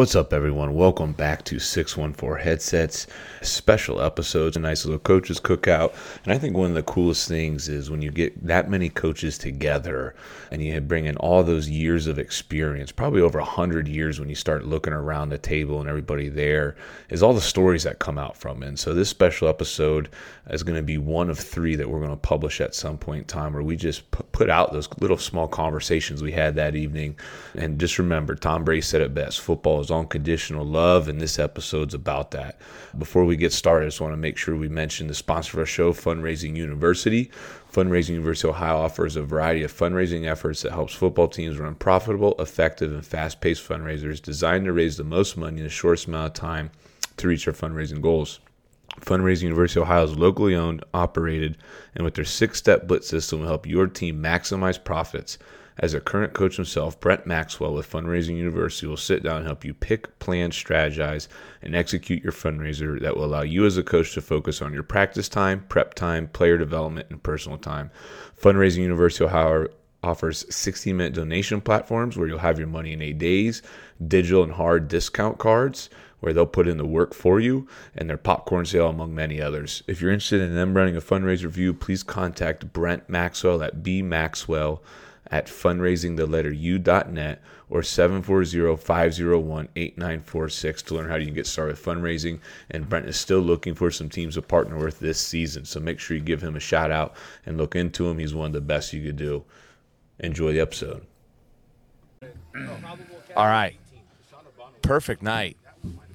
What's up, everyone? Welcome back to 614 Headsets special episodes, a nice little coaches cookout. And I think one of the coolest things is when you get that many coaches together and you bring in all those years of experience, probably over 100 years when you start looking around the table and everybody there, is all the stories that come out from. And so this special episode is going to be one of three that we're going to publish at some point in time where we just put out those little small conversations we had that evening. And just remember, Tom Brady said it best football is unconditional love, and this episode's about that. Before we get started, I just want to make sure we mention the sponsor of our show, Fundraising University. Fundraising University Ohio offers a variety of fundraising efforts that helps football teams run profitable, effective, and fast-paced fundraisers designed to raise the most money in the shortest amount of time to reach their fundraising goals. Fundraising University Ohio is locally owned, operated, and with their six step blitz system will help your team maximize profits as a current coach himself, Brent Maxwell with Fundraising University will sit down and help you pick, plan, strategize, and execute your fundraiser that will allow you as a coach to focus on your practice time, prep time, player development, and personal time. Fundraising University Ohio offers 60 minute donation platforms where you'll have your money in eight days, digital and hard discount cards where they'll put in the work for you, and their popcorn sale, among many others. If you're interested in them running a fundraiser you, please contact Brent Maxwell at bmaxwell.com at fundraisingthelletteru.net or 740-501-8946 to learn how you can get started with fundraising. And Brent is still looking for some teams to partner with this season. So make sure you give him a shout out and look into him. He's one of the best you could do. Enjoy the episode. All right. Perfect night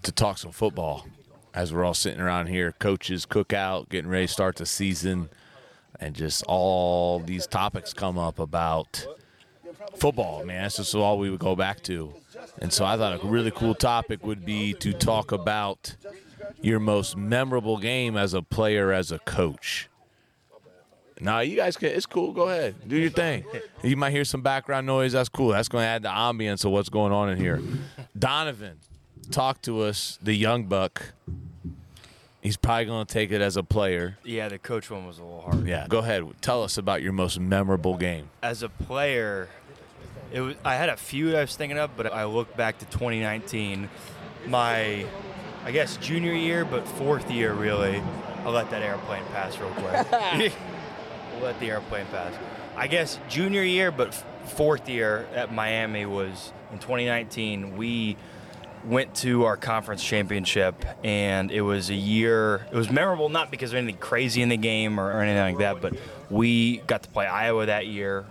to talk some football as we're all sitting around here. Coaches cook out, getting ready to start the season – and just all these topics come up about football, man. That's just all we would go back to. And so I thought a really cool topic would be to talk about your most memorable game as a player, as a coach. Now you guys can. It's cool. Go ahead, do your thing. You might hear some background noise. That's cool. That's going to add the ambience of what's going on in here. Donovan, talk to us, the young buck. He's probably going to take it as a player. Yeah, the coach one was a little hard. Yeah, go ahead. Tell us about your most memorable game. As a player, it was. I had a few I was thinking of, but I look back to 2019, my, I guess junior year, but fourth year really. I'll let that airplane pass real quick. will let the airplane pass. I guess junior year, but fourth year at Miami was in 2019. We went to our conference championship, and it was a year. It was memorable not because of anything crazy in the game or, or anything like that, but we got to play Iowa that year.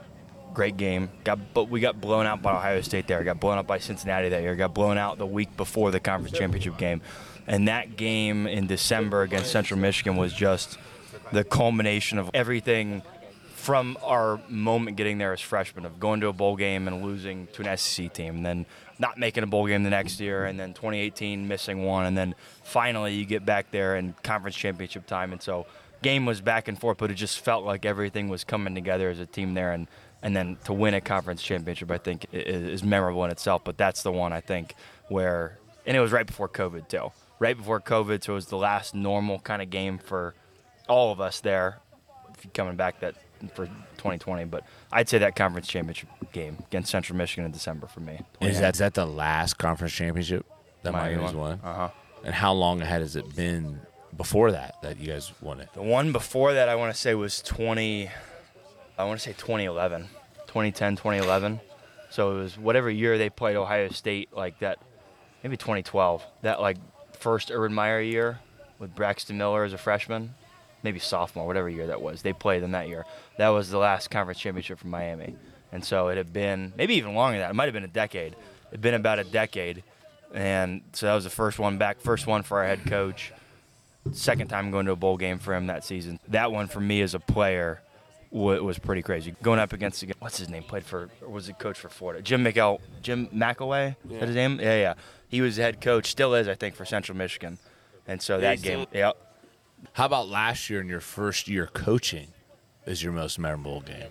Great game. Got but we got blown out by Ohio State there. Got blown out by Cincinnati that year. Got blown out the week before the conference championship game, and that game in December against Central Michigan was just the culmination of everything from our moment getting there as freshmen of going to a bowl game and losing to an SEC team, and then not making a bowl game the next year, and then 2018 missing one, and then finally you get back there in conference championship time, and so game was back and forth, but it just felt like everything was coming together as a team there, and and then to win a conference championship, I think is, memorable in itself. But that's the one I think where, and it was right before COVID too, right before COVID, so it was the last normal kind of game for all of us there. Coming back that for 2020, but I'd say that conference championship game against Central Michigan in December for me. Is that, is that the last conference championship that Miami Miami's won? Uh huh. And how long ahead has it been before that that you guys won it? The one before that I want to say was 20. I want to say 2011, 2010, 2011. So it was whatever year they played Ohio State, like that, maybe 2012. That like first Urban Meyer year with Braxton Miller as a freshman maybe sophomore, whatever year that was. They played them that year. That was the last conference championship for Miami. And so it had been maybe even longer than that. It might have been a decade. It had been about a decade. And so that was the first one back, first one for our head coach. Second time going to a bowl game for him that season. That one for me as a player was pretty crazy. Going up against what's his name? Played for was he coach for Florida? Jim McEl, Jim McElwain. Yeah. Is his name? Yeah, yeah. He was the head coach, still is, I think, for Central Michigan. And so that game, yeah, how about last year in your first year coaching is your most memorable game?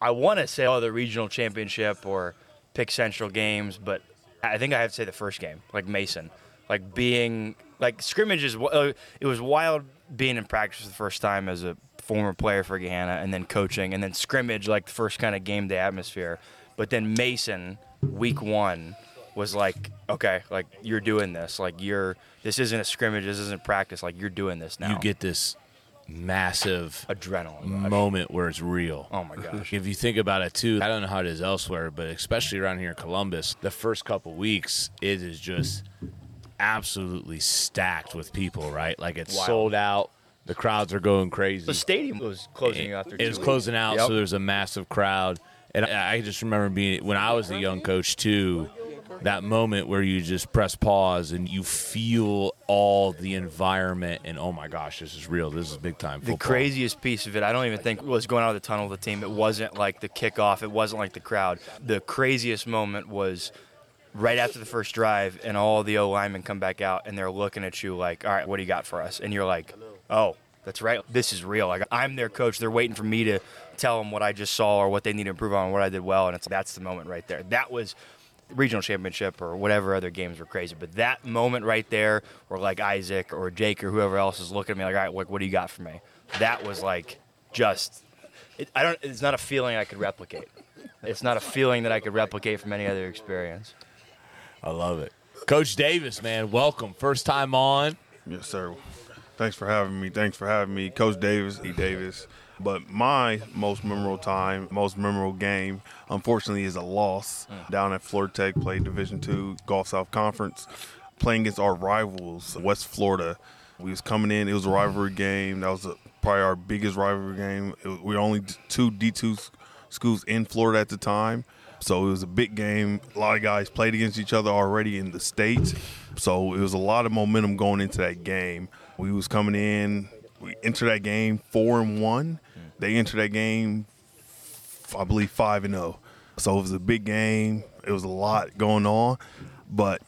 I want to say oh the regional championship or pick central games, but I think I have to say the first game, like Mason, like being like scrimmages. Uh, it was wild being in practice the first time as a former player for Gahanna, and then coaching, and then scrimmage, like the first kind of game day atmosphere. But then Mason, week one, was like, okay, like you're doing this. Like you're this isn't a scrimmage, this isn't practice. Like you're doing this now. You get this massive adrenaline rush. moment where it's real. Oh my gosh. If you think about it too, I don't know how it is elsewhere, but especially around here in Columbus, the first couple weeks it is just absolutely stacked with people, right? Like it's Wild. sold out. The crowds are going crazy. The stadium was closing out. It two was weeks. closing out, Yep. so there's a massive crowd. And I I just remember being when I was a young coach too. That moment where you just press pause and you feel all the environment, and oh my gosh, this is real. This is big time the craziest piece of it, I don't even think was going out of the tunnel of the team. It wasn't like the kickoff. It wasn't like the crowd. The craziest moment was right after the first drive, and all the O linemen come back out, and they're looking at you like, "All right, what do you got for us?" And you're like, "Oh, that's right. This is real. Like I'm their coach. They're waiting for me to tell them what I just saw or what they need to improve on, what I did well." And it's that's the moment right there. That was regional championship or whatever other games were crazy. But that moment right there, where like Isaac or Jake or whoever else is looking at me like, all right, like, what do you got for me? That was like just, it, I don't. It's not a feeling I could replicate. It's not a feeling that I could replicate from any other experience. I love it. Coach Davis, man, welcome. First time on. Yes, sir. Thanks for having me. Thanks for having me, Coach Davis, E. Davis. But my most memorable time, most memorable game, unfortunately, is a loss mm. down at Florida Tech. Played Division Two Gulf South Conference, playing against our rivals, West Florida. We was coming in. It was a rivalry game. That was a, probably our biggest rivalry game. Was, we were only two D two schools in Florida at the time. So it was a big game. A lot of guys played against each other already in the states. So it was a lot of momentum going into that game. We was coming in. We entered that game four and one. They entered that game, I believe five and zero. So it was a big game. It was a lot going on, but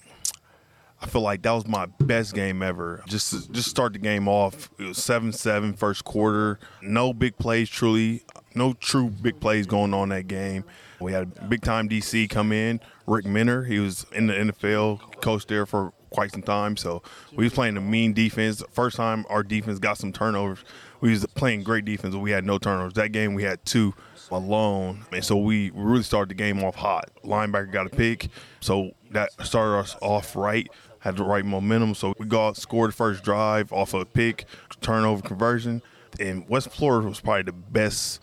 I feel like that was my best game ever. Just just start the game off. It was 7-7 first quarter. No big plays truly. No true big plays going on that game. We had a big time DC come in. Rick Minner, he was in the NFL, coached there for quite some time. So we was playing a mean defense. First time our defense got some turnovers. We was playing great defense, but we had no turnovers. That game we had two alone, and so we really started the game off hot. Linebacker got a pick, so that started us off right. Had the right momentum, so we got scored first drive off of a pick, turnover conversion, and West Florida was probably the best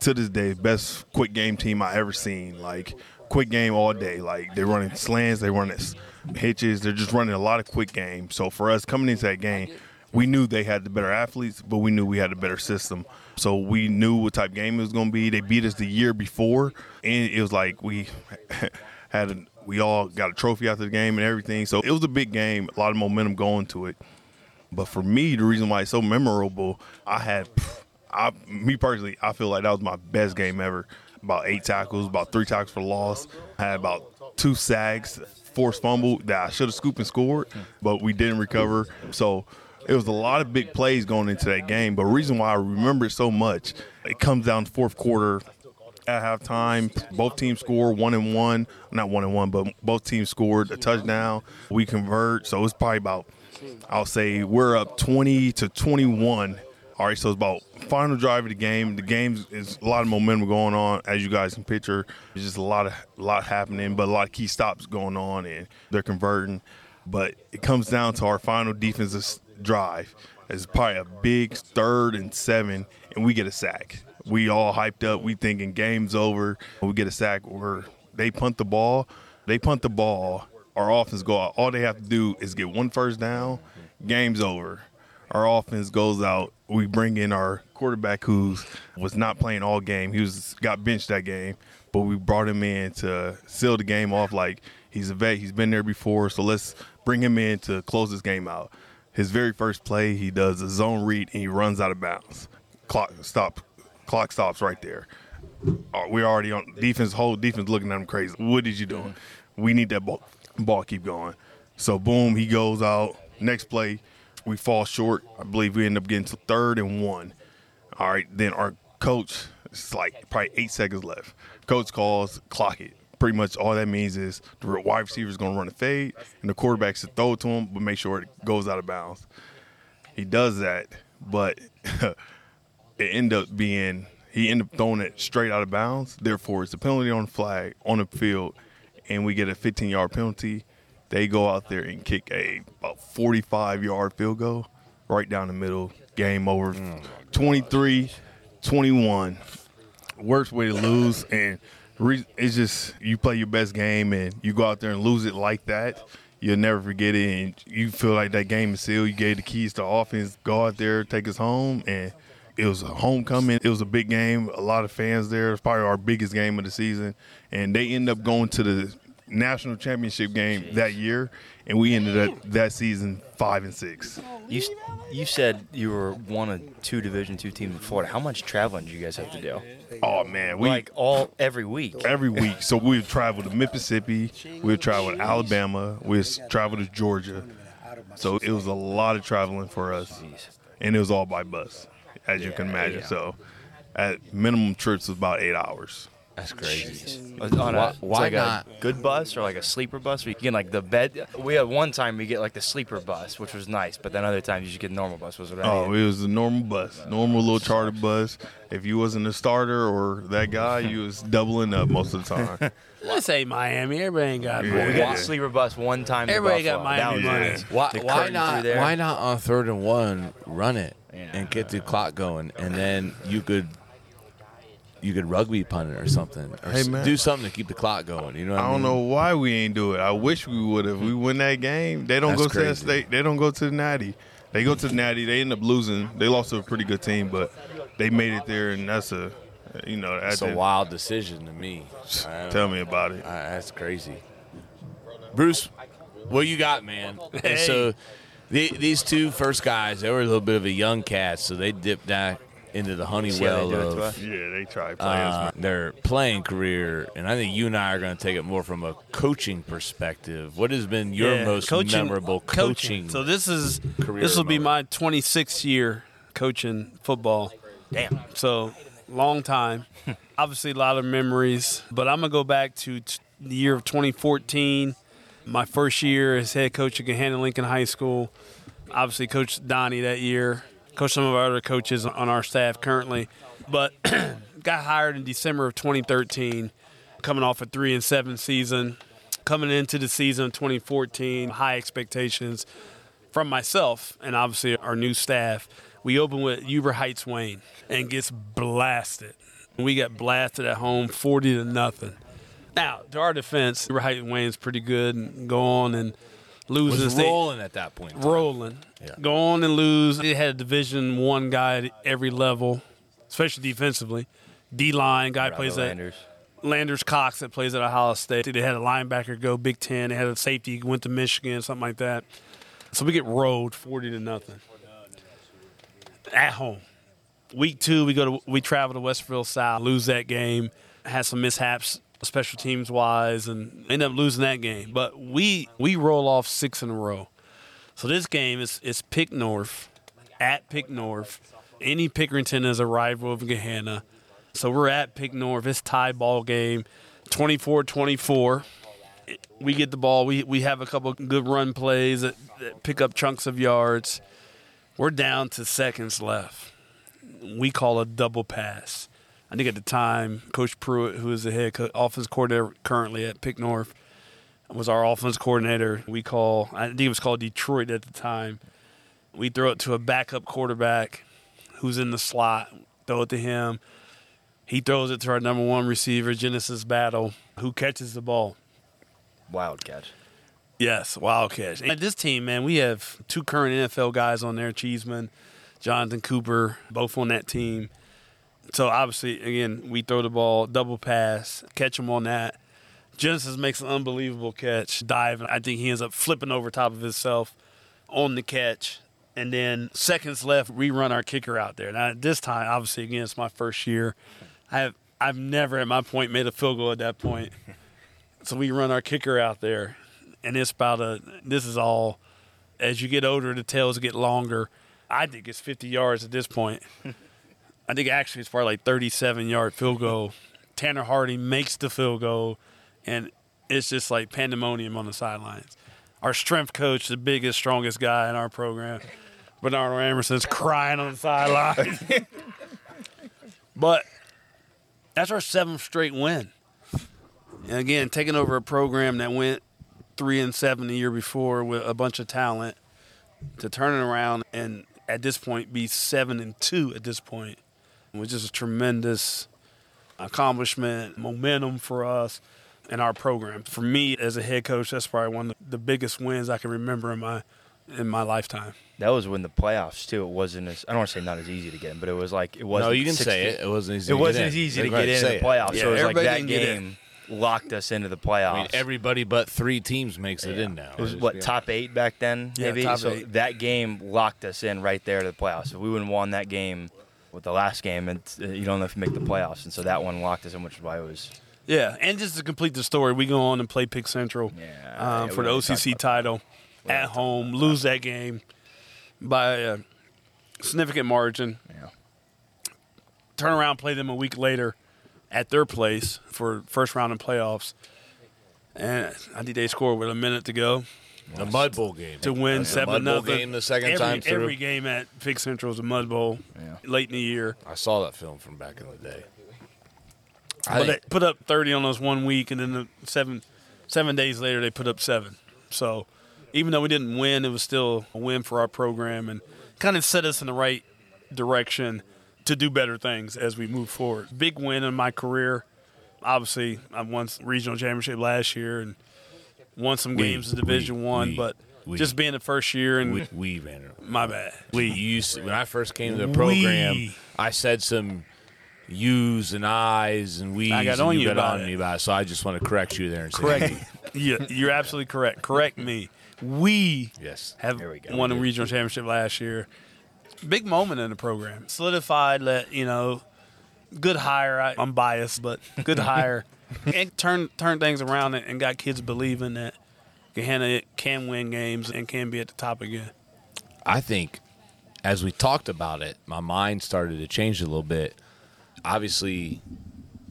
to this day, best quick game team I ever seen. Like quick game all day. Like they're running slants, they running hitches, they're just running a lot of quick game. So for us coming into that game, we knew they had the better athletes, but we knew we had a better system. So we knew what type of game it was going to be. They beat us the year before, and it was like we had a, we all got a trophy after the game and everything. So it was a big game, a lot of momentum going to it. But for me, the reason why it's so memorable, I had, I, me personally, I feel like that was my best game ever. About eight tackles, about three tackles for loss. I had about two sacks, forced fumble that I should have scooped and scored, but we didn't recover. So it was a lot of big plays going into that game. But the reason why I remember it so much, it comes down fourth quarter. At halftime, both teams score one and one, not one and one, but both teams scored a touchdown. We convert, so it's probably about I'll say we're up 20 to 21. All right, so it's about final drive of the game. The game is a lot of momentum going on, as you guys can picture. There's just a lot of a lot happening, but a lot of key stops going on, and they're converting. But it comes down to our final defensive drive. It's probably a big third and seven, and we get a sack. We all hyped up. We thinking game's over. We get a sack. Where they punt the ball. They punt the ball our offense go out. All they have to do is get one first down, game's over. Our offense goes out. We bring in our quarterback who was not playing all game. He was got benched that game, but we brought him in to seal the game off like he's a vet. He's been there before, so let's bring him in to close this game out. His very first play, he does a zone read and he runs out of bounds. Clock stop. Clock stops right there. Uh, We're already on defense. Whole defense looking at him crazy. What did you doing? We need that ball. Ball keep going. So boom, he goes out. Next play, we fall short. I believe we end up getting to third and one. All right, then our coach. It's like probably eight seconds left. Coach calls, clock it. Pretty much all that means is the wide receiver is going to run a fade, and the quarterback should throw to him, but make sure it goes out of bounds. He does that, but it ended up being he ended up throwing it straight out of bounds. Therefore, it's a penalty on the flag on the field, and we get a 15 yard penalty, they go out there and kick a about 45 yard field goal right down the middle. Game over. 23 21. Worst way to lose. And re- it's just you play your best game and you go out there and lose it like that. You'll never forget it, and you feel like that game is sealed. You gave the keys to offense, go out there, take us home, and it was a homecoming. It was a big game. A lot of fans there. It's probably our biggest game of the season, and they end up going to the national championship game that year, and we ended up that season five and six. You you said you were one of two Division two teams in Florida. How much traveling did you guys have to do? Oh man, we like all every week. every week. So we would travel to Mississippi, we would travel to Alabama, we would travel to Georgia. So it was a lot of traveling for us, and it was all by bus, as you can imagine. So at minimum trips was about eight hours. That's crazy. On a, Why- it's why like not? a good bus or like a sleeper bus? Where you get like the bed. We had one time we get like the sleeper bus, which was nice, but then other times you just get normal bus. Was what I Oh, needed. it was a normal bus, normal little charter bus. If you wasn't a starter or that guy, you was doubling up most of the time. Let's say Miami. Everybody ain't got Yeah. we Miami. got the sleeper bus one time. to Everybody got Buffalo. That Miami was money. nice. Why, The why curtain not? through there. Why not on third and one run it and get the clock going, and then you could you could rugby punt it or something, or Hey, man. do something to keep the clock going. You know, what I, I don't know why we ain't do it. I wish we would have. We hmm. win that game. They don't That's go to that crazy. state. They don't go to the Natty. They go to the Natty. They end up losing. They lost to a pretty good team, but they made it there, and that's a, you know, that's It's a wild decision to me. Tell me about it. I- that's crazy. Bruce, what you got, man? Hey. So the, these two first guys, they were a little bit of a young cat, so they dipped down into the See how they Honeywell do of? Yeah, they try to uh, their playing career, and I think you and I are going to take it more from a coaching perspective. What has been your Yeah, most memorable coaching? So this is career this will be my 26th year coaching football. Damn. So long time. Obviously, a lot of memories. But I'm gonna go back to t- the year of 2014. My first year as head coach at Gahanna Lincoln High School. Obviously, coached Donnie that year. Coached some of our other coaches on our staff currently. But got hired in December of 2013, coming off a three and seven season. Coming into the season of 2014, high expectations from myself and obviously our new staff. We open with Huber Heights Wayne and gets blasted. We got blasted at home, 40 to nothing. Now, to our defense, Huber Heights Wayne's pretty good and go on and lose in was rolling at that point. rolling. Yeah. Go on and lose. They had a Division One guy at every level, especially defensively. D line guy plays at Landers. Landers Cox that plays at Ohio State. They had a linebacker go Big Ten. They had a safety went to Michigan, something like that. So we get rolled forty to nothing at home. Week two, we go to we travel to Westerville South, lose that game, had some mishaps special teams wise, and end up losing that game. But we we roll off six in a row. So this game is is Pick North at Pick North. Any Pickerington is a rival of Gahanna. So we're at Pick North. It's tie ball game, 24-24. We get the ball. We we have a couple good run plays that, that pick up chunks of yards. We're down to seconds left. We call a double pass. I think at the time, Coach Pruitt, who is the head co- offense coordinator currently at Pick North, was our offense coordinator. We call, I think it was called Detroit at the time. We throw it to a backup quarterback who's in the slot, throw it to him. He throws it to our number one receiver, Genesis Battle, who catches the ball. Wild catch. Yes, wild catch. And this team, man, we have two current NFL guys on there, Cheeseman, Jonathan Cooper, both on that team. So obviously, again, we throw the ball, double pass, catch him on that. Genesis makes an unbelievable catch, diving. I think he ends up flipping over top of himself on the catch. And then seconds left, we run our kicker out there. Now at this time, obviously, again, it's my first year. I have I've never at my point made a field goal at that point. So we run our kicker out there, and it's about a. This is all. As you get older, the tails get longer. I think it's 50 yards at this point. I think actually it's probably like 37 yard field goal. Tanner Hardy makes the field goal, and it's just like pandemonium on the sidelines. Our strength coach, the biggest, strongest guy in our program, Bernardo Emerson's crying on the sideline. but that's our seventh straight win. And again, taking over a program that went three and seven the year before with a bunch of talent to turn it around and at this point be seven and two at this point was just a tremendous accomplishment, momentum for us and our program. For me as a head coach, that's probably one of the biggest wins I can remember in my in my lifetime. That was when the playoffs too. It wasn't as I don't want to say not as easy to get in, but it was like it wasn't. No, you can 60 say it. It wasn't easy. It to wasn't get as in. easy to Right, get in say the playoffs. Yeah, so it was like everybody that didn't game locked us into the playoffs. I mean, everybody but three teams makes it in now. It was what top eight back then, Yeah, maybe. top so eight. that game locked us in right there to the playoffs. If we wouldn't won that game with the last game, and uh, you don't know if you make the playoffs, and so that one locked us in, which is why it was. Yeah, and just to complete the story, we go on and play Pick Central Yeah, um, yeah, for the OCC title at home, lose that game by a significant margin. Yeah. Turn around, play them a week later at their place for first round of playoffs, and I think they scored with a minute to go the Mud Bowl game to win That's seven Mud Bowl nothing. game the second every, time through. Every game at Pick Central is a Mud Bowl Yeah. late in the year. I saw that film from back in the day. I But they put up 30 on us one week, and then the seven seven days later they put up seven. So even though we didn't win, it was still a win for our program and kind of set us in the right direction to do better things as we move forward. Big win in my career. Obviously, I won regional championship last year and won some We- games in Division we- One, we- but we- just being the first year and we, we ran it. my bad. We used when I first came to the program. We. I said some yous and I's and we. I got and on you got about on it. me about it. So I just want to correct you there and say, Correct. hey, yeah, you're absolutely correct. Correct me. We Yes. have There we go. won a regional championship last year. Big moment in the program. Solidified, let you know, good hire. I, I'm biased, but good hire, and turn turn things around and, and got kids believing that Gahanna can win games and can be at the top again. I think as we talked about it, my mind started to change a little bit. Obviously,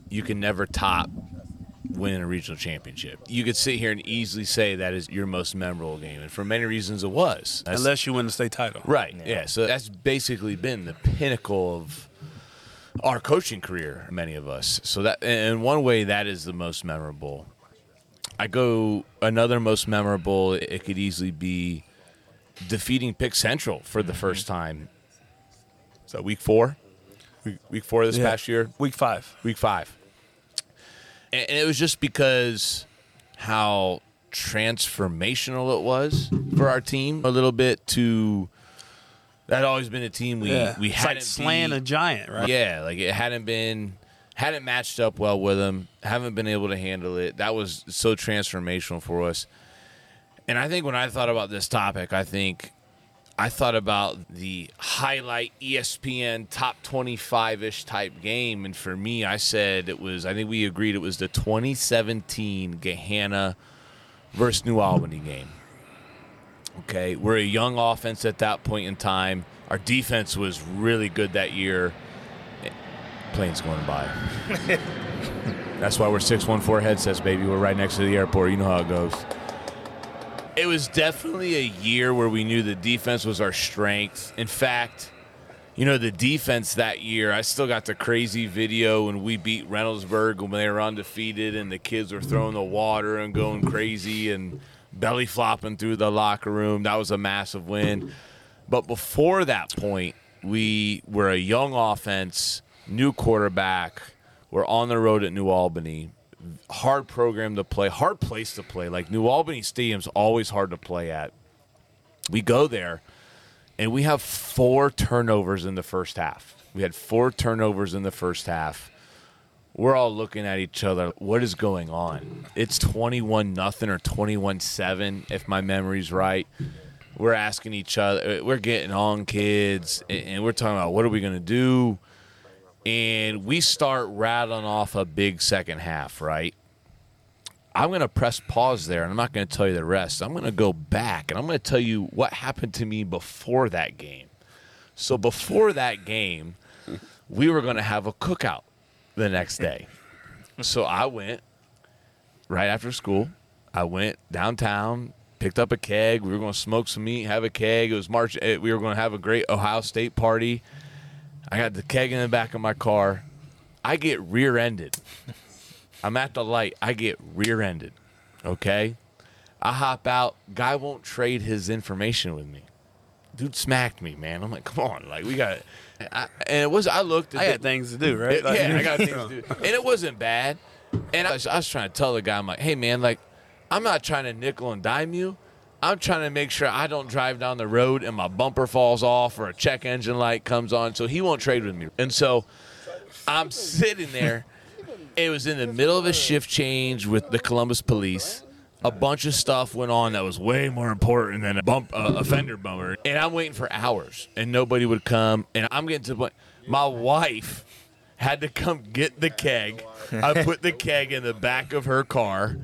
you can never top winning a regional championship. You could sit here and easily say that is your most memorable game, and for many reasons it was. That's- Unless you win the state title, Right. Yeah. So that's basically been the pinnacle of our coaching career, many of us. So that, in one way, that is the most memorable. I go another most memorable. It could easily be defeating Pick Central for the mm-hmm. first time. So week four, week, week four this Yeah. past year, Week five. week five. And, and it was just because how transformational it was for our team a little bit to that always been a team we yeah, we it's hadn't like slaying beat. a giant, right? Yeah, like it hadn't been hadn't matched up well with them, haven't been able to handle it. That was so transformational for us. And I think when I thought about this topic, I think I thought about the highlight ESPN top 25 ish type game. And for me, I said it was, I think we agreed it was the 2017 Gahanna versus New Albany game. Okay. We're a young offense at that point in time. Our defense was really good that year. Planes going by. That's why we're 614 headsets, baby. We're right next to the airport. You know how it goes. It was definitely a year where we knew the defense was our strength. In fact, you know, the defense that year, I still got the crazy video when we beat Reynoldsburg when they were undefeated and the kids were throwing the water and going crazy and belly flopping through the locker room. That was a massive win. But before that point, we were a young offense, new quarterback. We're on the road at New Albany. Hard program to play, hard place to play. Like New Albany Stadium's always hard to play at. We go there and we have four turnovers in the first half. We had four turnovers in the first half. We're all looking at each other. What is going on? It's 21 nothing or 21 7 if my memory's right. We're asking each other. We're getting on kids and- we're talking about what are we going to do? And we start rattling off a big second half, right? I'm going to press pause there and I'm not going to tell you the rest. I'm going to go back and I'm going to tell you what happened to me before that game. So, before that game, we were going to have a cookout the next day. So, I went right after school. I went downtown, picked up a keg. We were going to smoke some meat, have a keg. It was March. eh, We were going to have a great Ohio State party. I got the keg in the back of my car. I get rear ended I'm at the light. I get rear-ended. Okay, I hop out. Guy won't trade his information with me. Dude smacked me, man. I'm like, come on, like we got. I, and it was. I looked. At I the- got things to do, right? Like- yeah, I got things to do. And it wasn't bad. And I was, I was trying to tell the guy, I'm like, hey, man, like, I'm not trying to nickel and dime you. I'm trying to make sure I don't drive down the road and my bumper falls off or a check engine light comes on. So he won't trade with me. And so I'm sitting there. It was in the middle of a shift change with the Columbus police. A bunch of stuff went on that was way more important than a bump, uh, a fender bummer And I'm waiting for hours, and nobody would come. And I'm getting to the point. My wife had to come get the keg. I put the keg in the back of her car.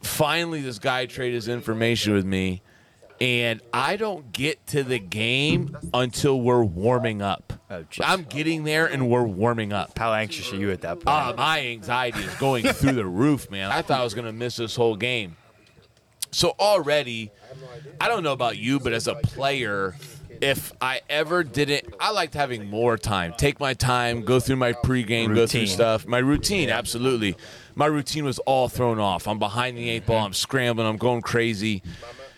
Finally, this guy traded his information with me, and I don't get to the game until we're warming up. Oh, jeez. I'm getting there, and we're warming up. How anxious are you at that point? Uh, my anxiety is going through the roof, man. I thought I was going to miss this whole game. So already, I don't know about you, but as a player, if I ever didn't, I liked having more time. Take my time, go through my pregame, go through stuff. My routine, absolutely. My routine was all thrown off. I'm behind the eight ball. Mm-hmm. I'm scrambling. I'm going crazy.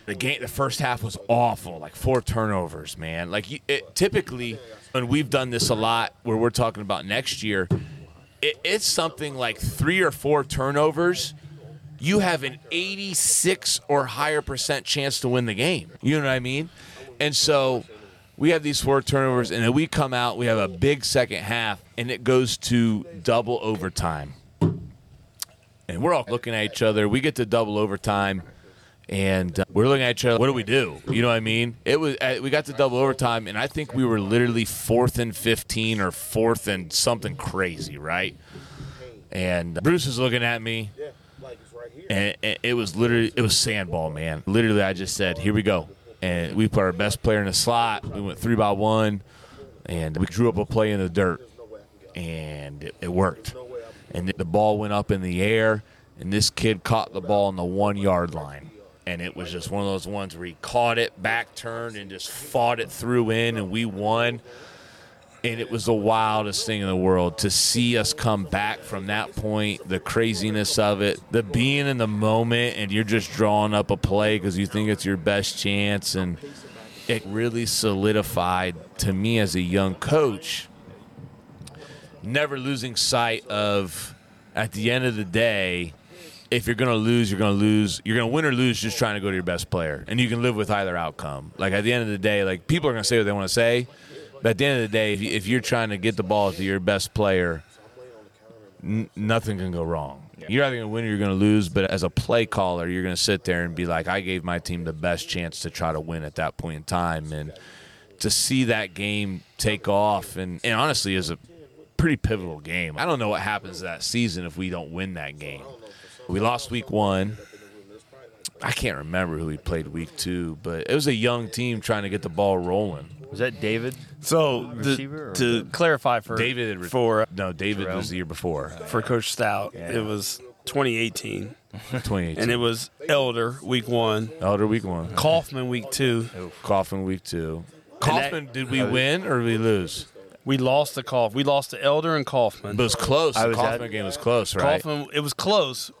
The game, the first half was awful. Like four turnovers, man. Like it, typically, and we've done this a lot, where we're talking about next year. It, it's something like three or four turnovers you have an 86 or higher percent chance to win the game. You know what I mean? And so we have these four turnovers, and then we come out, we have a big second half, and it goes to double overtime. And we're all looking at each other. We get to double overtime, and uh, we're looking at each other. What do we do? You know what I mean? It was uh, we got to double overtime, and I think we were literally fourth and 15 or fourth and something crazy, right? And Bruce is looking at me and it was literally it was sandball, man. Literally, I just said, "Here we go," and we put our best player in the slot. We went three by one, and we drew up a play in the dirt, and it, it worked. And the ball went up in the air, and this kid caught the ball on the one yard line. And it was just one of those ones where he caught it, back turned, and just fought it through in, and we won and it was the wildest thing in the world to see us come back from that point the craziness of it the being in the moment and you're just drawing up a play because you think it's your best chance and it really solidified to me as a young coach never losing sight of at the end of the day if you're going to lose, you're going to lose. You're going to win or lose just trying to go to your best player. And you can live with either outcome. Like at the end of the day, like people are going to say what they want to say. But at the end of the day, if, you, if you're trying to get the ball to your best player, n- nothing can go wrong. You're either going to win or you're going to lose. But as a play caller, you're going to sit there and be like, I gave my team the best chance to try to win at that point in time. And to see that game take off, and, and honestly, is a pretty pivotal game. I don't know what happens that season if we don't win that game. We lost week one. I can't remember who we played week two, but it was a young team trying to get the ball rolling. Was that David? So Receiver to, to clarify for David re- for no, David Jerome? was the year before, for Coach Stout, it was 2018, 2018. and it was Elder week one, Elder week one, Coffman week two. Coffman week two. that- Coffman, did we win or did we lose? We lost the Kauf. We lost to Elder and Coffman. But it was close. I The was Coffman at- game was close, right? Coffman, it was close,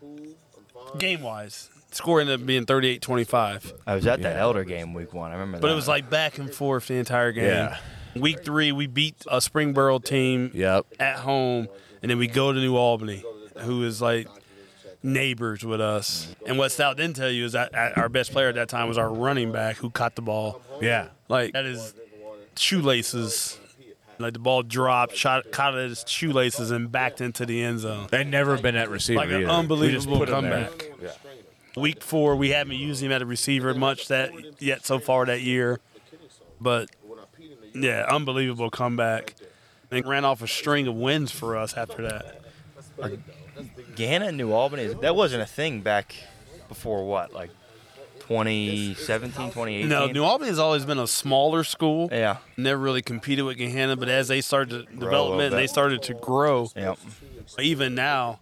game wise. Score ended up being 38-25. I was at that Yeah. Elder game week one. I remember that. But it was like back and forth the entire game. Yeah. Week three, we beat a Springboro team Yep. at home, and then we go to New Albany, who is like neighbors with us. And what Stout didn't tell you is that our best player at that time was our running back who caught the ball. Yeah. Like that is shoelaces. Like the ball dropped, shot, caught at his shoelaces, and backed into the end zone. They'd never been at receiver Like an either. We just unbelievable put him there. comeback. Week four, we haven't used him at a receiver much that yet so far that year, but yeah, unbelievable comeback. And ran off a string of wins for us after that. Gahanna and New Albany. That wasn't a thing back before what, like 2017, 2018. No, New Albany has always been a smaller school. Yeah. Never really competed with Gahanna, but as they started to development and they started to grow, Yep. even now,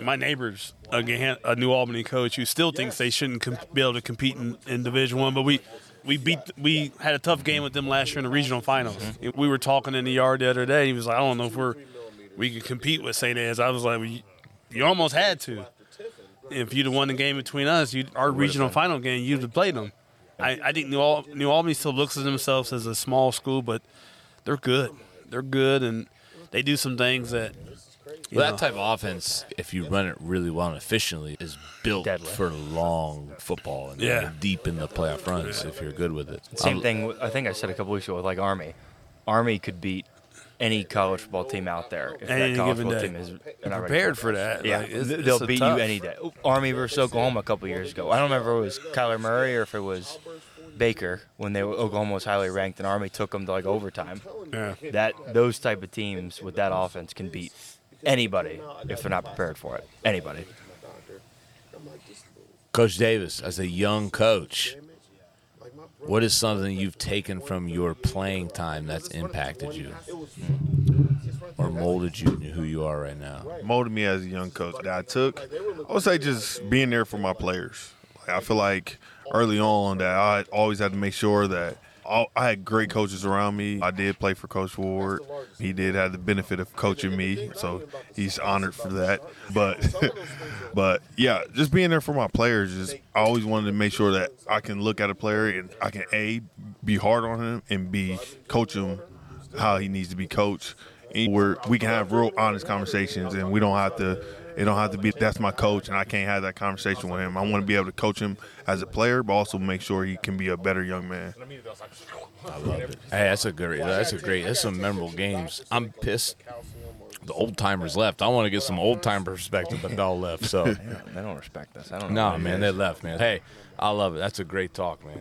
my neighbor's a, Gahanna, a New Albany coach who still thinks they shouldn't com- be able to compete in, in Division One. But we we beat we had a tough game with them last year in the regional finals. Mm-hmm. We were talking in the yard the other day. He was like, I don't know if we're we could compete with St. Anne's. I was like, well, you, You almost had to. If you'd have won the game between us, you our regional final game, you'd have played them. I, I think New, Al- New Albany still looks at themselves as a small school, but they're good. They're good, and they do some things that. You Well, know, that type of offense, if you run it really well and efficiently, is built Deadly. for long football and Yeah. deep in the playoff runs if you're good with it. Same I'm- thing. I think I said a couple weeks ago with like Army. Army could beat any college football team out there if Any that college given football day. team is they're not prepared for that. Yeah, Like, it's- they'll a beat tough. you any day. Army versus Oklahoma a couple years ago. I don't remember if it was Kyler Murray or if it was Baker when they were, Oklahoma was highly ranked and Army took them to like overtime. Yeah. That those type of teams with that offense can beat anybody if they're not prepared for it. Anybody. Coach Davis, as a young coach, what is something you've taken from your playing time that's impacted you? Hmm. or molded you into who you are right now? molded me as a young coach that I took, I would say just being there for my players. Like, I feel like early on that I always had to make sure that all, I had great coaches around me. I did play for Coach Ward. He did have the benefit of coaching me, so he's honored for that. But, but yeah, just being there for my players Just I always wanted to make sure that I can look at a player and I can a be hard on him and b coach him how he needs to be coached. Where we can have real honest conversations and we don't have to it don't have to be that's my coach and I can't have that conversation with him. I want to be able to coach him as a player, but also make sure he can be a better young man. I love it. Hey, that's a great. That's a great. That's some memorable games. I'm pissed. The old timers left. I want to get some old time perspective, but they all left. So, They don't respect us. I don't know. no, man, they left, man. Hey, I love it. That's a great talk, man.